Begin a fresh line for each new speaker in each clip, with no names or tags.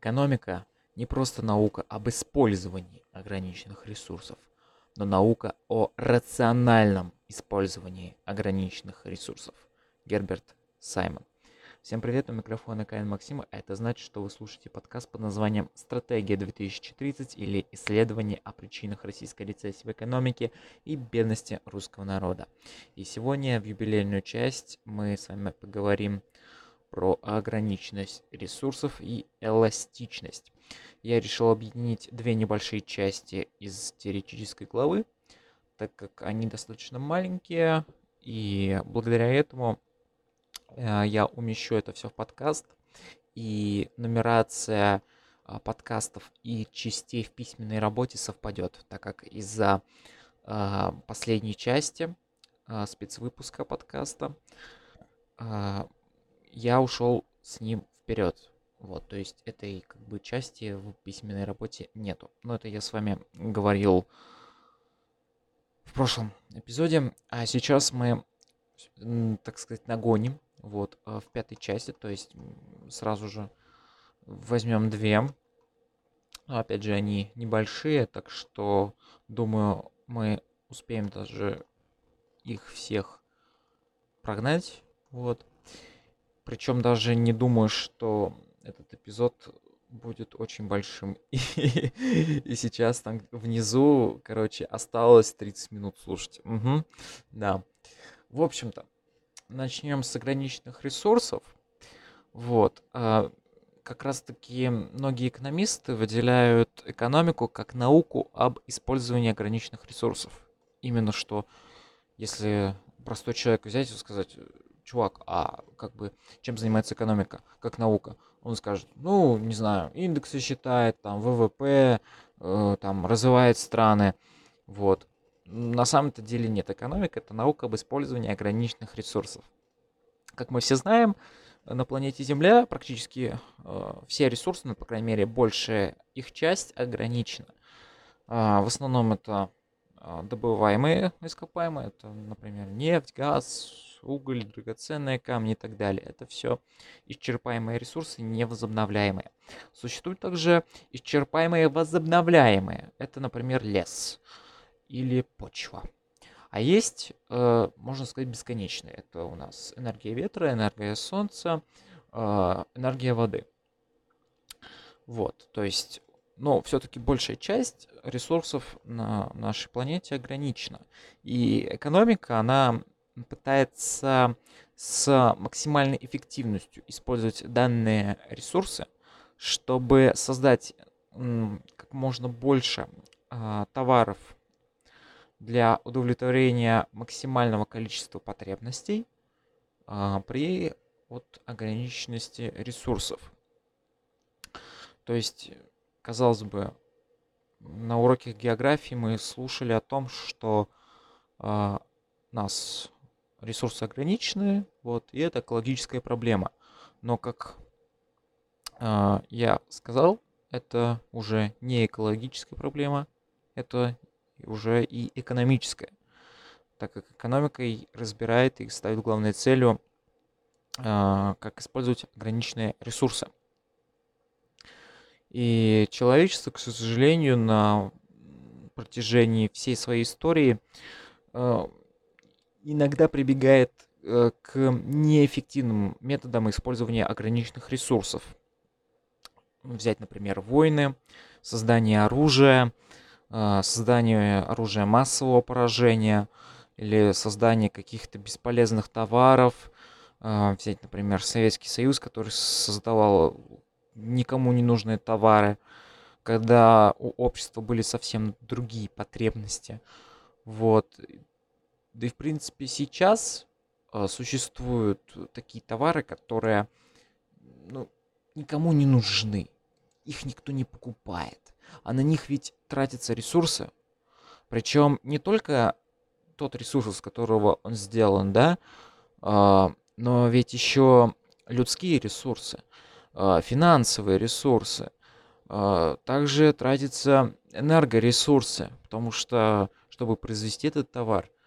Экономика не просто наука об использовании ограниченных ресурсов, но наука о рациональном использовании ограниченных ресурсов. Герберт Саймон. Всем привет, у микрофона Каин Максима. Это значит, что вы слушаете подкаст под названием «Стратегия 2030» или «Исследование о причинах российской рецессии в экономике и бедности русского народа». И сегодня в юбилейную часть мы с вами поговорим про ограниченность ресурсов и эластичность. Я решил объединить две небольшие части из теоретической главы, так как они достаточно маленькие, и благодаря этому э, я умещу это все в подкаст, и нумерация а, подкастов и частей в письменной работе совпадет, так как из-за а, последней части а, спецвыпуска подкаста я ушел с ним вперед. Вот, то есть этой как бы части в письменной работе нету. Но это я с вами говорил в прошлом эпизоде. А сейчас мы, так сказать, нагоним. Вот, а в пятой части, то есть сразу же возьмем две. Но опять же, они небольшие, так что, думаю, мы успеем даже их всех прогнать. Вот. Причем даже не думаю, что этот эпизод будет очень большим. И, и сейчас там внизу, короче, осталось 30 минут слушать. Угу. Да. В общем-то, начнем с ограниченных ресурсов. Вот. А, как раз-таки многие экономисты выделяют экономику как науку об использовании ограниченных ресурсов. Именно что, если простой человек взять и сказать, чувак, а как бы чем занимается экономика, как наука? Он скажет, ну, не знаю, индексы считает, там, ВВП, э, там, развивает страны, вот. На самом-то деле нет. Экономика – это наука об использовании ограниченных ресурсов. Как мы все знаем, на планете Земля практически э, все ресурсы, ну, по крайней мере, большая их часть ограничена. Э, в основном это э, добываемые ископаемые, это, например, нефть, газ, уголь, драгоценные камни и так далее. Это все исчерпаемые ресурсы, невозобновляемые. Существуют также исчерпаемые возобновляемые. Это, например, лес или почва. А есть, э, можно сказать, бесконечные. Это у нас энергия ветра, энергия солнца, э, энергия воды. Вот, то есть, но все-таки большая часть ресурсов на нашей планете ограничена. И экономика, она пытается с максимальной эффективностью использовать данные ресурсы, чтобы создать как можно больше а, товаров для удовлетворения максимального количества потребностей а, при вот, ограниченности ресурсов. То есть, казалось бы, на уроке географии мы слушали о том, что э, нас ресурсы ограничены, вот, и это экологическая проблема. Но, как э, я сказал, это уже не экологическая проблема, это уже и экономическая, так как экономикой разбирает и ставит главной целью, э, как использовать ограниченные ресурсы. И человечество, к сожалению, на протяжении всей своей истории э, иногда прибегает э, к неэффективным методам использования ограниченных ресурсов. Взять, например, войны, создание оружия, э, создание оружия массового поражения или создание каких-то бесполезных товаров. Э, взять, например, Советский Союз, который создавал никому не нужные товары, когда у общества были совсем другие потребности. Вот. Да и в принципе сейчас э, существуют такие товары, которые ну, никому не нужны. Их никто не покупает. А на них ведь тратятся ресурсы. Причем не только тот ресурс, из которого он сделан, да, э, но ведь еще людские ресурсы, э, финансовые ресурсы. Также тратятся энергоресурсы, потому что, чтобы произвести этот товар, а,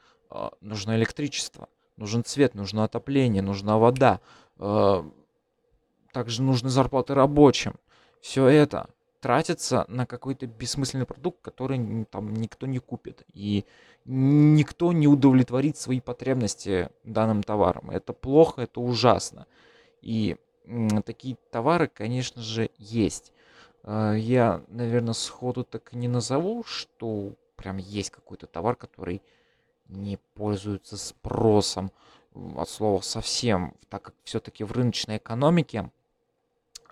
нужно электричество, нужен цвет, нужно отопление, нужна вода. А, также нужны зарплаты рабочим. все это тратится на какой-то бессмысленный продукт, который там никто не купит. И никто не удовлетворит свои потребности данным товаром. Это плохо, это ужасно. И такие товары, конечно же, есть. А, я, наверное, сходу так и не назову, что прям есть какой-то товар, который не пользуется спросом от слова совсем, так как все-таки в рыночной экономике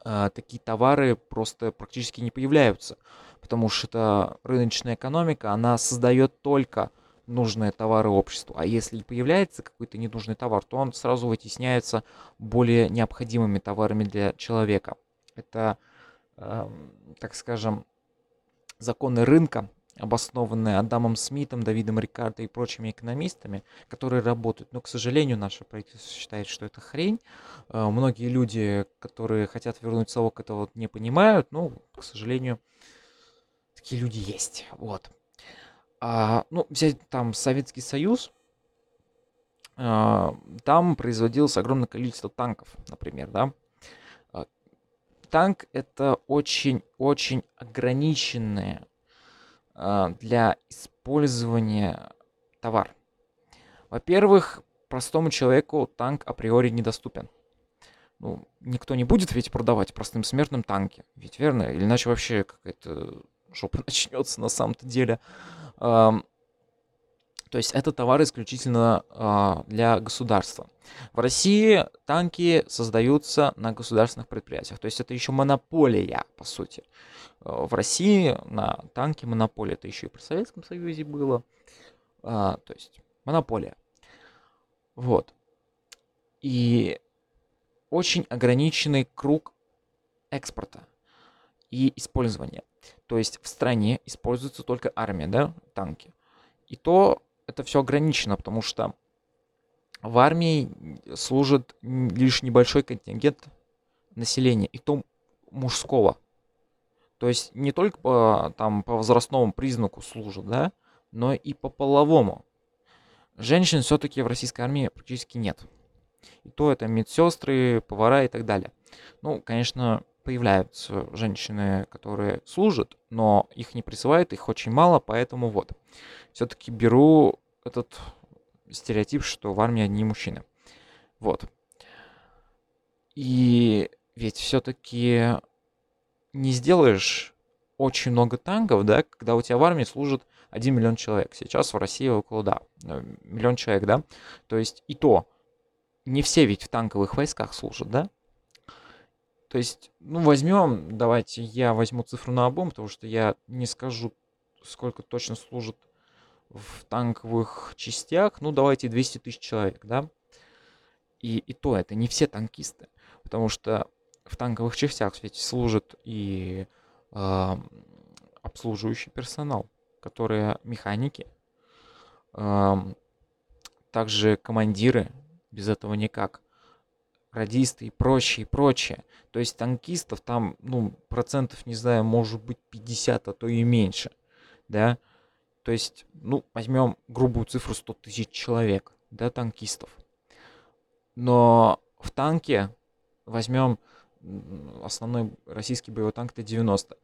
э, такие товары просто практически не появляются, потому что рыночная экономика, она создает только нужные товары обществу. А если и появляется какой-то ненужный товар, то он сразу вытесняется более необходимыми товарами для человека. Это, э, так скажем, законы рынка, обоснованные Адамом Смитом, Давидом Рикардо и прочими экономистами, которые работают. Но, к сожалению, наше правительство считает, что это хрень. Э, многие люди, которые хотят вернуть совок, этого не понимают. Но, к сожалению, такие люди есть. Вот. А, ну, взять там Советский Союз, а, там производилось огромное количество танков, например, да. А, танк это очень-очень ограниченное для использования товар. Во-первых, простому человеку танк априори недоступен. Ну, никто не будет ведь продавать простым смертным танки. Ведь верно? Или иначе вообще какая-то жопа начнется на самом-то деле. То есть это товар исключительно а, для государства. В России танки создаются на государственных предприятиях. То есть это еще монополия, по сути. А, в России на танки монополия. Это еще и при Советском Союзе было. А, то есть монополия. Вот. И очень ограниченный круг экспорта и использования. То есть в стране используется только армия, да, танки. И то это все ограничено, потому что в армии служит лишь небольшой контингент населения, и то мужского. То есть не только по, там, по возрастному признаку служат, да, но и по половому. Женщин все-таки в российской армии практически нет. И то это медсестры, повара и так далее. Ну, конечно, появляются женщины, которые служат, но их не присылают, их очень мало, поэтому вот. Все-таки беру этот стереотип, что в армии одни мужчины. Вот. И ведь все-таки не сделаешь очень много танков, да, когда у тебя в армии служит 1 миллион человек. Сейчас в России около, да, э, миллион человек, да. То есть и то, не все ведь в танковых войсках служат, да. То есть, ну, возьмем, давайте я возьму цифру на обум, потому что я не скажу, сколько точно служит в танковых частях. Ну, давайте 200 тысяч человек, да. И, и то это не все танкисты, потому что в танковых частях ведь служит и э, обслуживающий персонал, которые механики, э, также командиры, без этого никак радисты и прочее, и прочее. То есть танкистов там, ну, процентов, не знаю, может быть 50, а то и меньше, да. То есть, ну, возьмем грубую цифру 100 тысяч человек, да, танкистов. Но в танке возьмем основной российский боевой танк Т-90,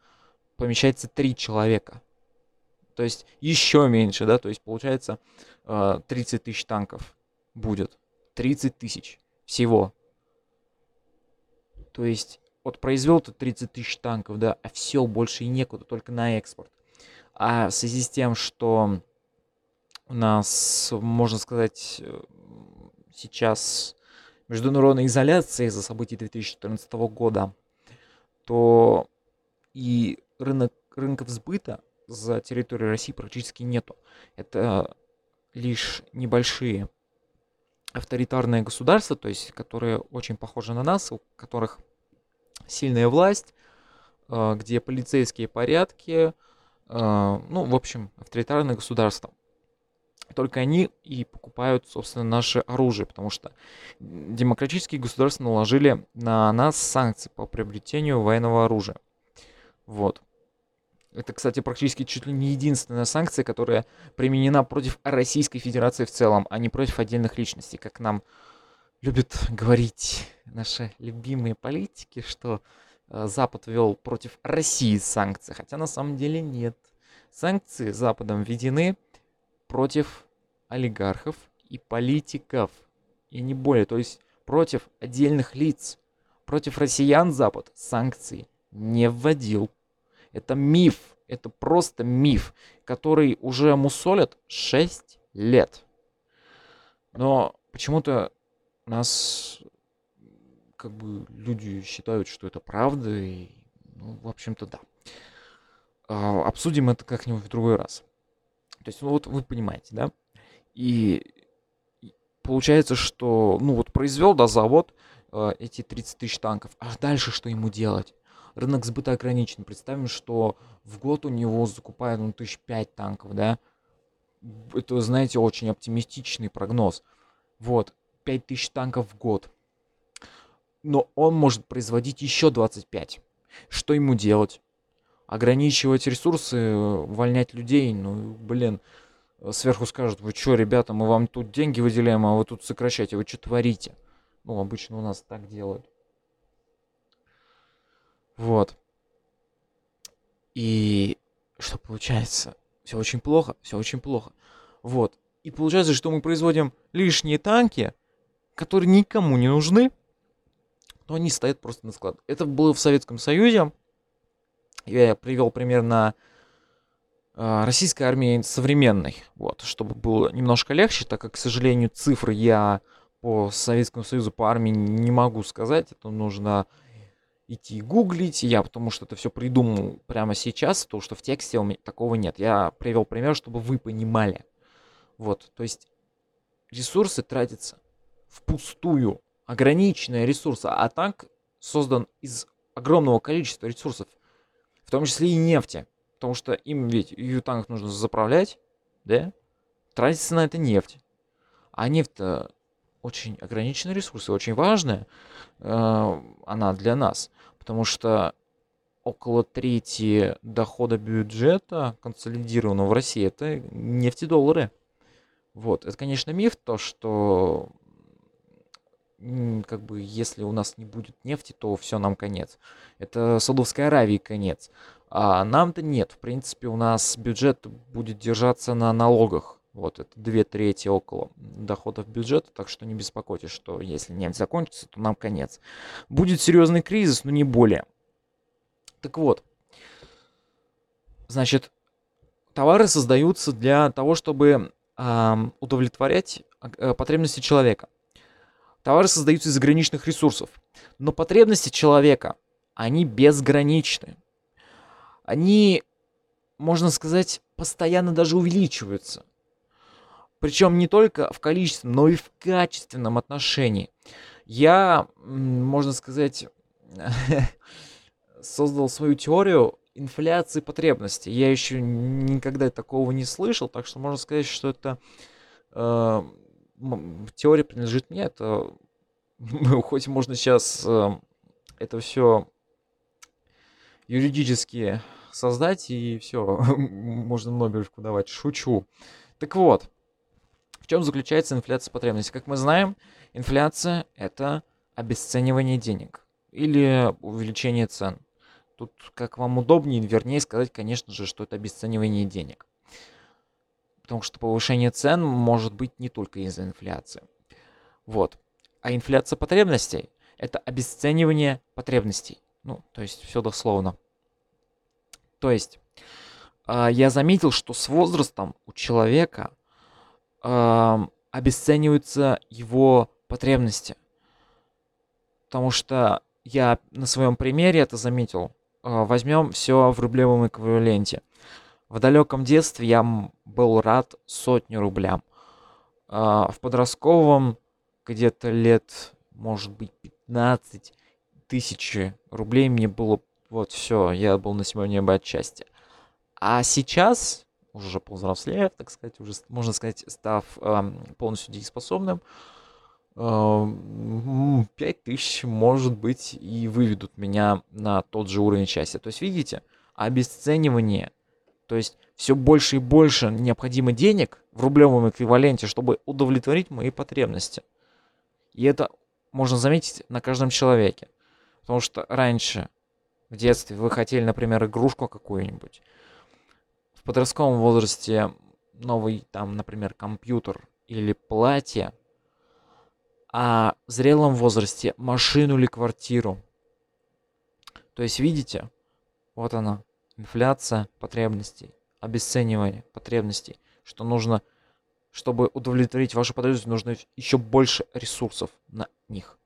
помещается 3 человека. То есть еще меньше, да, то есть получается 30 э, тысяч танков будет. 30 тысяч всего. То есть вот произвел ты 30 тысяч танков, да, а все, больше и некуда, только на экспорт. А в связи с тем, что у нас, можно сказать, э, сейчас международная изоляция из-за событий 2014 года, то и рынок, рынков сбыта за территорию России практически нету. Это лишь небольшие авторитарные государства, то есть которые очень похожи на нас, у которых сильная власть, э, где полицейские порядки, э, ну, в общем, авторитарное государство. Только они и покупают, собственно, наше оружие, потому что демократические государства наложили на нас санкции по приобретению военного оружия. Вот. Это, кстати, практически чуть ли не единственная санкция, которая применена против Российской Федерации в целом, а не против отдельных личностей, как нам любят говорить наши любимые политики, что э, Запад ввел против России санкции, хотя на самом деле нет. Санкции Западом введены против олигархов и политиков, и не более, то есть против отдельных лиц. Против россиян Запад санкции не вводил. Это миф, это просто миф, который уже мусолят 6 лет. Но почему-то нас как бы люди считают, что это правда, и, ну, в общем-то, да. А, обсудим это как-нибудь в другой раз. То есть, ну вот вы понимаете, да? И получается, что, ну вот произвел, да, завод э, эти 30 тысяч танков, а дальше что ему делать? Рынок сбыта ограничен. Представим, что в год у него закупают, ну, тысяч пять танков, да? Это, знаете, очень оптимистичный прогноз. Вот, 5000 танков в год. Но он может производить еще 25. Что ему делать? Ограничивать ресурсы, увольнять людей? Ну, блин, сверху скажут, вы что, ребята, мы вам тут деньги выделяем, а вы тут сокращаете, вы что творите? Ну, обычно у нас так делают. Вот. И что получается? Все очень плохо, все очень плохо. Вот. И получается, что мы производим лишние танки, которые никому не нужны, но они стоят просто на склад. Это было в Советском Союзе. Я привел пример на а, российской армии современной, вот, чтобы было немножко легче, так как, к сожалению, цифры я по Советскому Союзу, по армии не могу сказать, это нужно идти гуглить, я потому что это все придумал прямо сейчас, то, что в тексте у меня такого нет. Я привел пример, чтобы вы понимали. Вот, то есть ресурсы тратятся впустую, ограниченные ресурсы, а танк создан из огромного количества ресурсов, в том числе и нефти. Потому что им ведь ю-танк нужно заправлять, да? Тратится на это нефть. А нефть-то очень ограниченный ресурс и очень важная э, она для нас. Потому что около трети дохода бюджета консолидированного в России это нефтедоллары. Вот. Это, конечно, миф, то, что как бы если у нас не будет нефти, то все нам конец. Это Саудовской Аравии конец. А нам-то нет. В принципе, у нас бюджет будет держаться на налогах. Вот, это две трети около доходов бюджета, так что не беспокойтесь, что если нефть закончится, то нам конец. Будет серьезный кризис, но не более. Так вот, значит, товары создаются для того, чтобы э, удовлетворять потребности человека. Товары создаются из ограниченных ресурсов. Но потребности человека, они безграничны. Они, можно сказать, постоянно даже увеличиваются. Причем не только в количественном, но и в качественном отношении. Я, можно сказать, создал свою теорию инфляции потребностей. Я еще никогда такого не слышал, так что можно сказать, что это э, теория принадлежит мне, это хоть можно сейчас э, это все юридически создать и все, можно Нобелевку давать, шучу. Так вот, в чем заключается инфляция потребностей? Как мы знаем, инфляция это обесценивание денег или увеличение цен. Тут как вам удобнее, вернее сказать, конечно же, что это обесценивание денег. Потому что повышение цен может быть не только из-за инфляции. Вот. А инфляция потребностей – это обесценивание потребностей. Ну, то есть все дословно. То есть э, я заметил, что с возрастом у человека обесцениваются его потребности. Потому что я на своем примере это заметил. Э, возьмем все в рублевом эквиваленте. В далеком детстве я был рад сотню рублям. А, в подростковом где-то лет, может быть, 15 тысячи рублей мне было вот все, я был на седьмом небе от счастья. А сейчас, уже повзрослев, так сказать, уже, можно сказать, став э, полностью дееспособным, э, 5 тысяч, может быть, и выведут меня на тот же уровень счастья. То есть, видите, обесценивание то есть все больше и больше необходимо денег в рублевом эквиваленте, чтобы удовлетворить мои потребности. И это можно заметить на каждом человеке. Потому что раньше в детстве вы хотели, например, игрушку какую-нибудь. В подростковом возрасте новый, там, например, компьютер или платье, а в зрелом возрасте машину или квартиру. То есть, видите, вот она, инфляция потребностей, обесценивание потребностей, что нужно, чтобы удовлетворить вашу потребность, нужно еще больше ресурсов на них.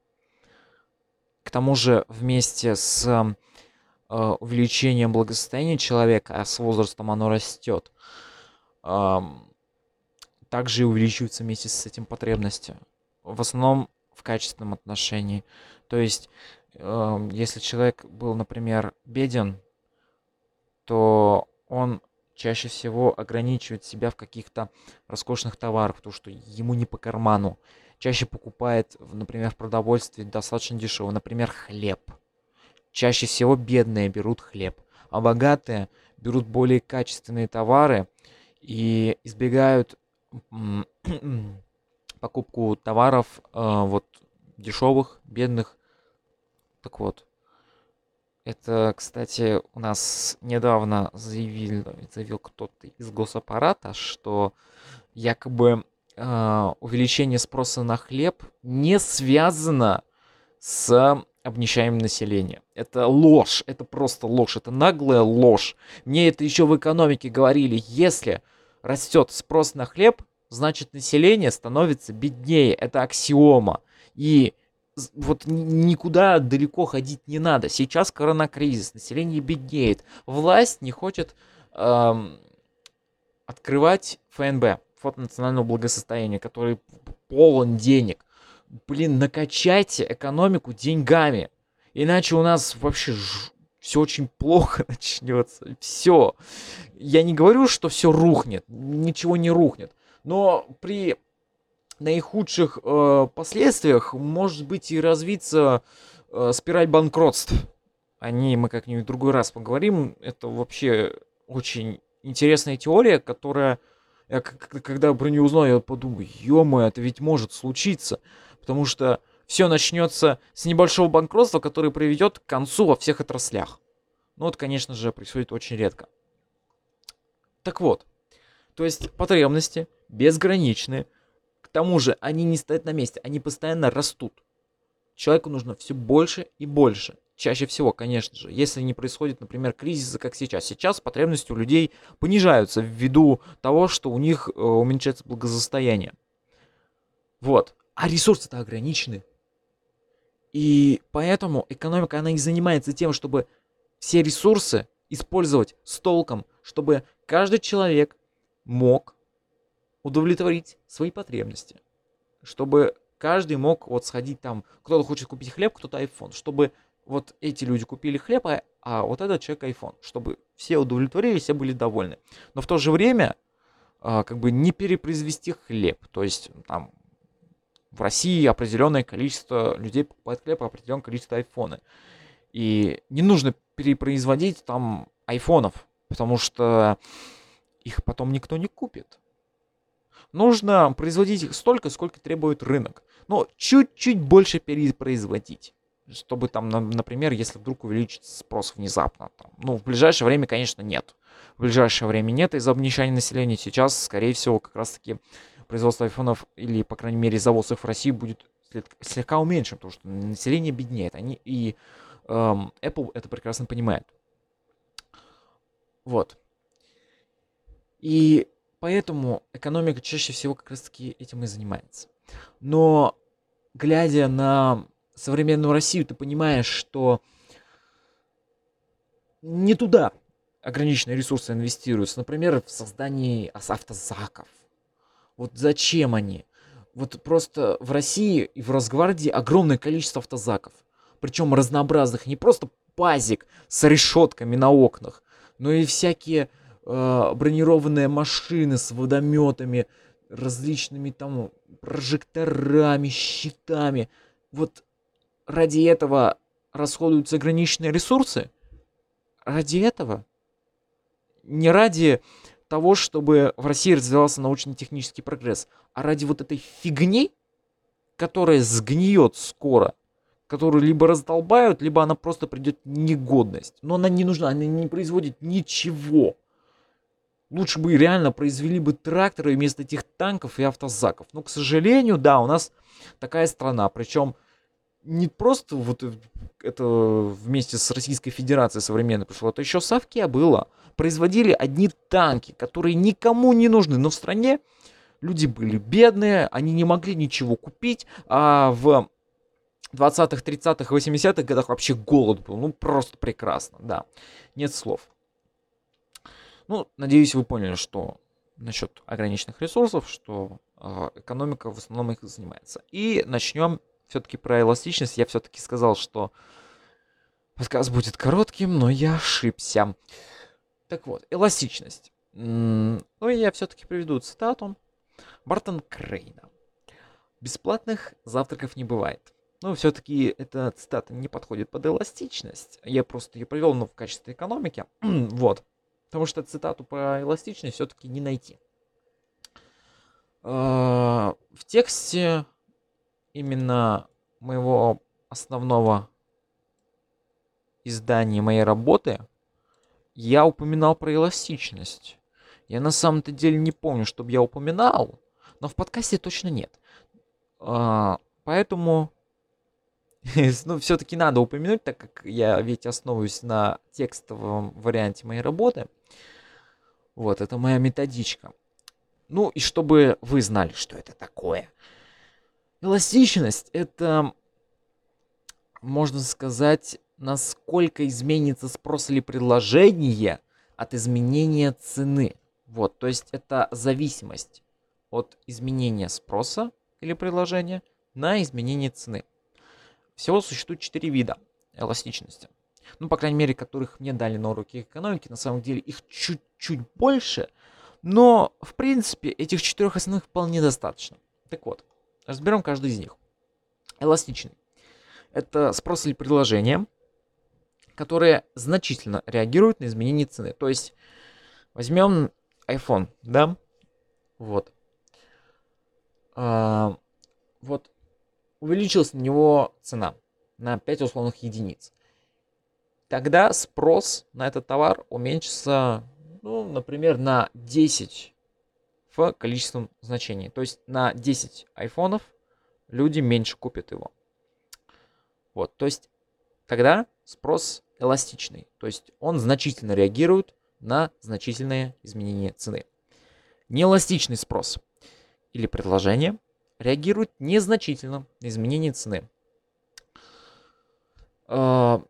К тому же вместе с э, увеличением благосостояния человека, а с возрастом оно растет, э, также и увеличиваются вместе с этим потребности. В основном в качественном отношении. То есть, э, если человек был, например, беден, то он чаще всего ограничивает себя в каких-то роскошных товарах, потому что ему не по карману. Чаще покупает, например, в продовольствии достаточно дешево, например, хлеб. Чаще всего бедные берут хлеб, а богатые берут более качественные товары и избегают покупку товаров э, вот дешевых, бедных. Так вот, это, кстати, у нас недавно заявил, заявил кто-то из госаппарата, что якобы э, увеличение спроса на хлеб не связано с обнищанием населения. Это ложь, это просто ложь, это наглая ложь. Мне это еще в экономике говорили, если растет спрос на хлеб, значит население становится беднее. Это аксиома. И вот никуда далеко ходить не надо. Сейчас коронакризис, население беднеет. Власть не хочет эм, открывать ФНБ, фонд национального благосостояния, который полон денег. Блин, накачайте экономику деньгами. Иначе у нас вообще ж... все очень плохо начнется. Все. Я не говорю, что все рухнет. Ничего не рухнет. Но при наихудших э, последствиях может быть и развиться э, спираль банкротств. О ней мы как-нибудь в другой раз поговорим. Это вообще очень интересная теория, которая... Я когда про нее узнал, я подумал, ё это ведь может случиться. Потому что все начнется с небольшого банкротства, которое приведет к концу во всех отраслях. Ну вот, конечно же, происходит очень редко. Так вот, то есть потребности безграничны, к тому же они не стоят на месте, они постоянно растут. Человеку нужно все больше и больше. Чаще всего, конечно же, если не происходит, например, кризиса, как сейчас. Сейчас потребности у людей понижаются ввиду того, что у них э, уменьшается благосостояние. Вот. А ресурсы-то ограничены. И поэтому экономика, она и занимается тем, чтобы все ресурсы использовать с толком, чтобы каждый человек мог удовлетворить свои потребности, чтобы каждый мог вот сходить там, кто-то хочет купить хлеб, кто-то iPhone, чтобы вот эти люди купили хлеб, а, а вот этот человек iPhone, чтобы все удовлетворились, все были довольны. Но в то же время а, как бы не перепроизвести хлеб, то есть там в России определенное количество людей покупает хлеб, а определенное количество айфоны. И не нужно перепроизводить там айфонов, потому что их потом никто не купит нужно производить столько, сколько требует рынок. Но чуть-чуть больше перепроизводить. Чтобы там, например, если вдруг увеличится спрос внезапно. Там, ну, в ближайшее время, конечно, нет. В ближайшее время нет из-за обнищания населения. Сейчас, скорее всего, как раз-таки производство айфонов или, по крайней мере, завоз в России будет слегка уменьшен, потому что население беднеет. Они, и эм, Apple это прекрасно понимает. Вот. И Поэтому экономика чаще всего как раз таки этим и занимается. Но глядя на современную Россию, ты понимаешь, что не туда ограниченные ресурсы инвестируются. Например, в создании автозаков. Вот зачем они? Вот просто в России и в Росгвардии огромное количество автозаков. Причем разнообразных. Не просто пазик с решетками на окнах, но и всякие э, бронированные машины с водометами, различными там прожекторами, щитами. Вот ради этого расходуются ограниченные ресурсы? Ради этого? Не ради того, чтобы в России развивался научно-технический прогресс, а ради вот этой фигни, которая сгниет скоро, которую либо раздолбают, либо она просто придет в негодность. Но она не нужна, она не производит ничего. Лучше бы реально произвели бы тракторы вместо этих танков и автозаков. Но, к сожалению, да, у нас такая страна. Причем не просто вот это вместе с Российской Федерацией современной пришло, это еще Совке было. Производили одни танки, которые никому не нужны, но в стране люди были бедные, они не могли ничего купить, а в 20-х, 30-х, 80-х годах вообще голод был, ну просто прекрасно, да, нет слов. Ну, надеюсь, вы поняли, что насчет ограниченных ресурсов, что э, экономика в основном их занимается. И начнем все-таки про эластичность. Я все-таки сказал, что подкаст будет коротким, но я ошибся. Так вот, эластичность. Ну, я все-таки приведу цитату Бартон Крейна. Бесплатных завтраков не бывает. Но все-таки эта цитата не подходит под эластичность. Я просто ее привел, но в качестве экономики. вот. Потому что цитату про эластичность все-таки не найти. А, в тексте именно моего основного издания моей работы я упоминал про эластичность. Я на самом-то деле не помню, чтобы я упоминал, но в подкасте точно нет. А, поэтому, ну, все-таки надо упомянуть, так как я ведь основываюсь на текстовом варианте моей работы. Вот, это моя методичка. Ну, и чтобы вы знали, что это такое. Эластичность — это, можно сказать, насколько изменится спрос или предложение от изменения цены. Вот, то есть это зависимость от изменения спроса или предложения на изменение цены. Всего существует четыре вида эластичности. Ну, по крайней мере, которых мне дали на уроке экономики. На самом деле их чуть-чуть больше, но, в принципе, этих четырех основных вполне достаточно. Так вот, Разберем каждый из них. Эластичный. Это спрос или предложение, которые значительно реагируют на изменение цены. То есть возьмем iPhone, да, вот. А, вот увеличилась на него цена на 5 условных единиц. Тогда спрос на этот товар уменьшится, ну, например, на 10 в количественном значении. То есть на 10 айфонов люди меньше купят его. Вот, то есть тогда спрос эластичный. То есть он значительно реагирует на значительное изменение цены. Неэластичный спрос или предложение реагирует незначительно на изменение цены. А,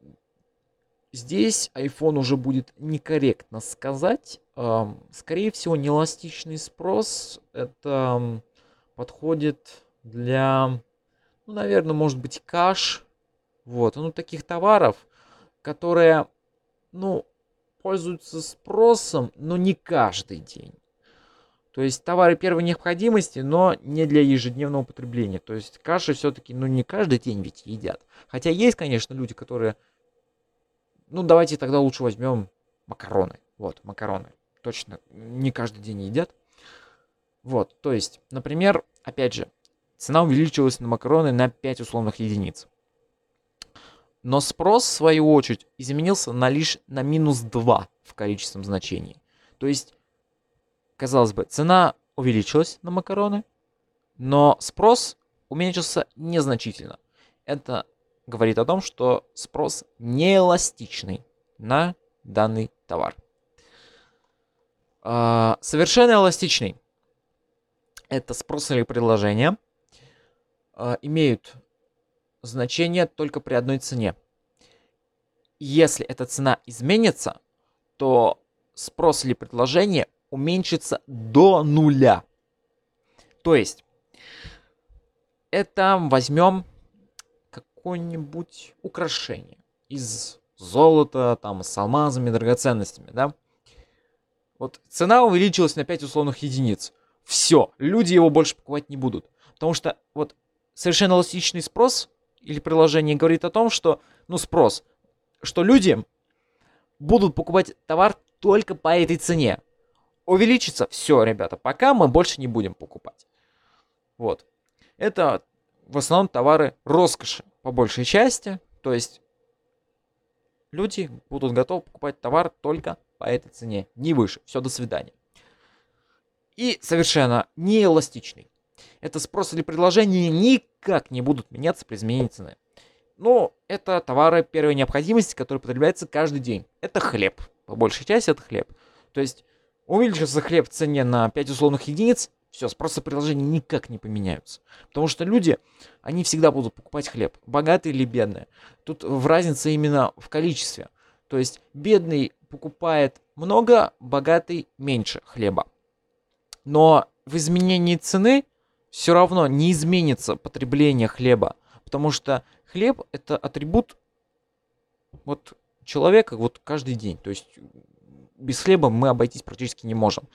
здесь iPhone уже будет некорректно сказать, Скорее всего, неэластичный спрос это подходит для, ну, наверное, может быть, каш, вот, ну, таких товаров, которые, ну, пользуются спросом, но не каждый день. То есть товары первой необходимости, но не для ежедневного потребления. То есть каши все-таки, ну, не каждый день ведь едят. Хотя есть, конечно, люди, которые, ну, давайте тогда лучше возьмем макароны. Вот, макароны точно не каждый день едят. Вот, то есть, например, опять же, цена увеличилась на макароны на 5 условных единиц. Но спрос, в свою очередь, изменился на лишь на минус 2 в количественном значении. То есть, казалось бы, цена увеличилась на макароны, но спрос уменьшился незначительно. Это говорит о том, что спрос неэластичный на данный товар. А, совершенно эластичный. Это спрос или предложение. А, имеют значение только при одной цене. Если эта цена изменится, то спрос или предложение уменьшится до нуля. То есть, это возьмем какое-нибудь украшение из золота, там, с алмазами, драгоценностями, да? Вот цена увеличилась на 5 условных единиц. Все, люди его больше покупать не будут. Потому что вот совершенно эластичный спрос или приложение говорит о том, что, ну, спрос, что люди будут покупать товар только по этой цене. Увеличится, все, ребята, пока мы больше не будем покупать. Вот. Это в основном товары роскоши. по большей части. То есть люди будут готовы покупать товар только по этой цене, не выше. Все, до свидания. И совершенно неэластичный. Это спрос или предложение никак не будут меняться при изменении цены. Но это товары первой необходимости, которые потребляются каждый день. Это хлеб. По большей части это хлеб. То есть увеличился хлеб в цене на 5 условных единиц, все, спрос и предложение никак не поменяются. Потому что люди, они всегда будут покупать хлеб, богатые или бедные. Тут в разница именно в количестве. То есть бедный покупает много, богатый меньше хлеба. Но в изменении цены все равно не изменится потребление хлеба. Потому что хлеб это атрибут вот человека вот каждый день. То есть без хлеба мы обойтись практически не можем.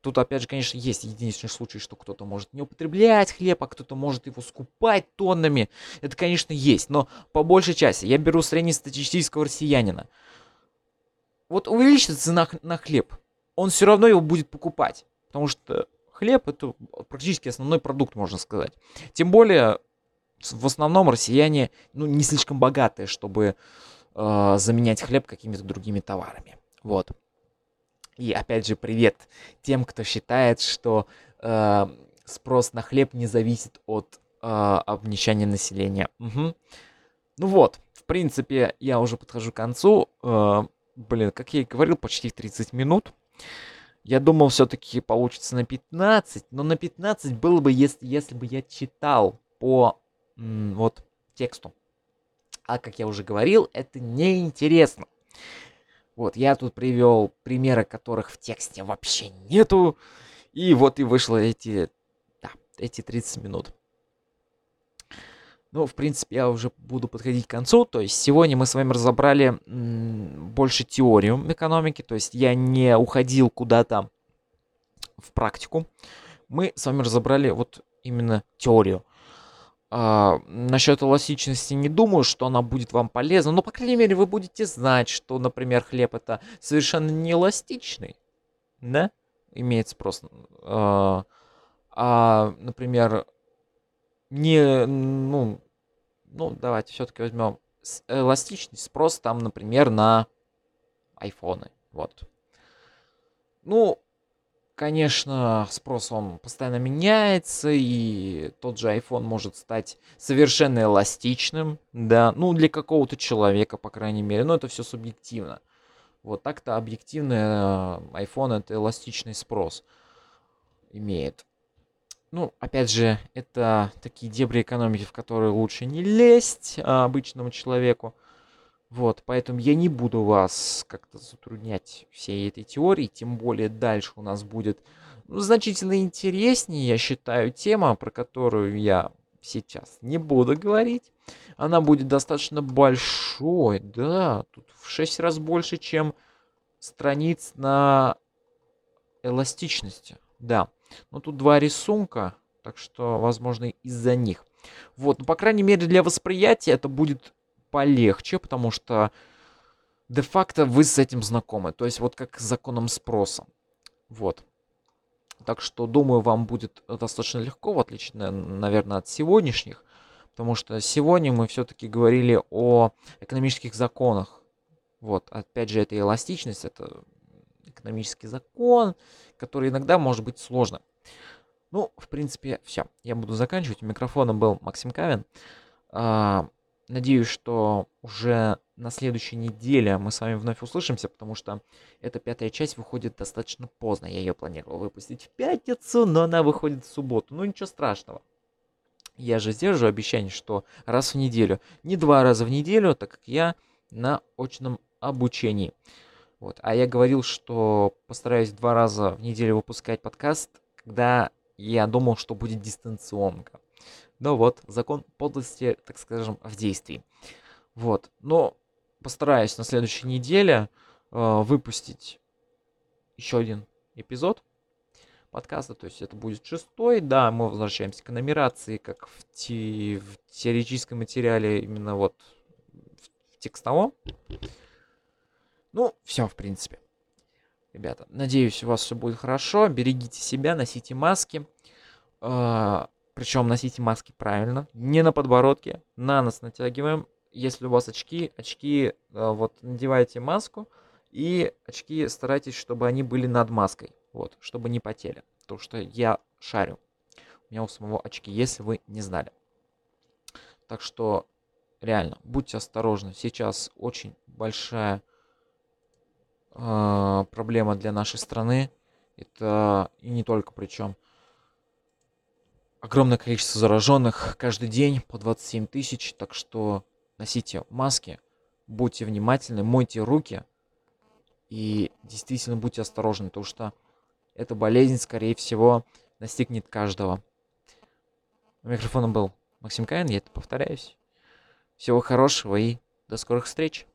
Тут, опять же, конечно, есть единичный случай, что кто-то может не употреблять хлеб, а кто-то может его скупать тоннами. Это, конечно, есть, но по большей части я беру среднестатистического россиянина. Вот увеличится цена на хлеб, он все равно его будет покупать, потому что хлеб это практически основной продукт, можно сказать. Тем более, в основном россияне ну, не слишком богатые, чтобы э, заменять хлеб какими-то другими товарами. Вот. И опять же, привет тем, кто считает, что э, спрос на хлеб не зависит от э, обнищания населения. Угу. Ну вот, в принципе, я уже подхожу к концу. Э, блин, как я и говорил, почти 30 минут. Я думал, все-таки получится на 15, но на 15 было бы, если, если бы я читал по м, вот тексту. А как я уже говорил, это неинтересно. Вот, я тут привел примеры, которых в тексте вообще нету. И вот и вышло эти, да, эти 30 минут. Ну, в принципе, я уже буду подходить к концу. То есть сегодня мы с вами разобрали м, больше теорию экономики. То есть я не уходил куда-то в практику. Мы с вами разобрали вот именно теорию. А, насчет эластичности не думаю, что она будет вам полезна, но, по крайней мере, вы будете знать, что, например, хлеб это совершенно не эластичный, да, имеет спрос. А, а например, не, ну, ну, давайте все-таки возьмем эластичный спрос там, например, на айфоны, вот. Ну, Конечно, спрос он постоянно меняется, и тот же iPhone может стать совершенно эластичным, да, ну для какого-то человека, по крайней мере, но это все субъективно. Вот так-то объективно э, iPhone это эластичный спрос имеет. Ну, опять же, это такие дебри экономики, в которые лучше не лезть а, обычному человеку. Вот, поэтому я не буду вас как-то затруднять всей этой теорией, тем более дальше у нас будет ну, значительно интереснее, я считаю, тема, про которую я сейчас не буду говорить. Она будет достаточно большой, да, тут в 6 раз больше, чем страниц на эластичности, да. Но тут два рисунка, так что, возможно, из-за них. Вот, ну, по крайней мере, для восприятия это будет полегче, потому что де-факто вы с этим знакомы. То есть вот как с законом спроса. Вот. Так что, думаю, вам будет достаточно легко, в отличие, наверное, от сегодняшних. Потому что сегодня мы все-таки говорили о экономических законах. Вот, опять же, это эластичность, это экономический закон, который иногда может быть сложным. Ну, в принципе, все. Я буду заканчивать. У микрофона был Максим Кавин. Надеюсь, что уже на следующей неделе мы с вами вновь услышимся, потому что эта пятая часть выходит достаточно поздно. Я ее планировал выпустить в пятницу, но она выходит в субботу. Ну ничего страшного. Я же сдержу обещание, что раз в неделю. Не два раза в неделю, так как я на очном обучении. Вот. А я говорил, что постараюсь два раза в неделю выпускать подкаст, когда я думал, что будет дистанционка. Но вот, закон подлости, так скажем, в действии. Вот, но постараюсь на следующей неделе э, выпустить еще один эпизод подкаста, то есть это будет шестой, да, мы возвращаемся к нумерации, как в, те, в теоретическом материале, именно вот в, в текстовом. Ну, все, в принципе. Ребята, надеюсь, у вас все будет хорошо. Берегите себя, носите маски. Э, Причем носите маски правильно, не на подбородке, на нос натягиваем. Если у вас очки, очки, э, вот надевайте маску, и очки старайтесь, чтобы они были над маской, вот, чтобы не потели. Потому что я шарю. У меня у самого очки, если вы не знали. Так что реально, будьте осторожны. Сейчас очень большая э, проблема для нашей страны. Это и не только причем. Огромное количество зараженных каждый день по 27 тысяч. Так что носите маски, будьте внимательны, мойте руки. И действительно будьте осторожны, потому что эта болезнь, скорее всего, настигнет каждого. У микрофона был Максим Каин, я это повторяюсь. Всего хорошего и до скорых встреч!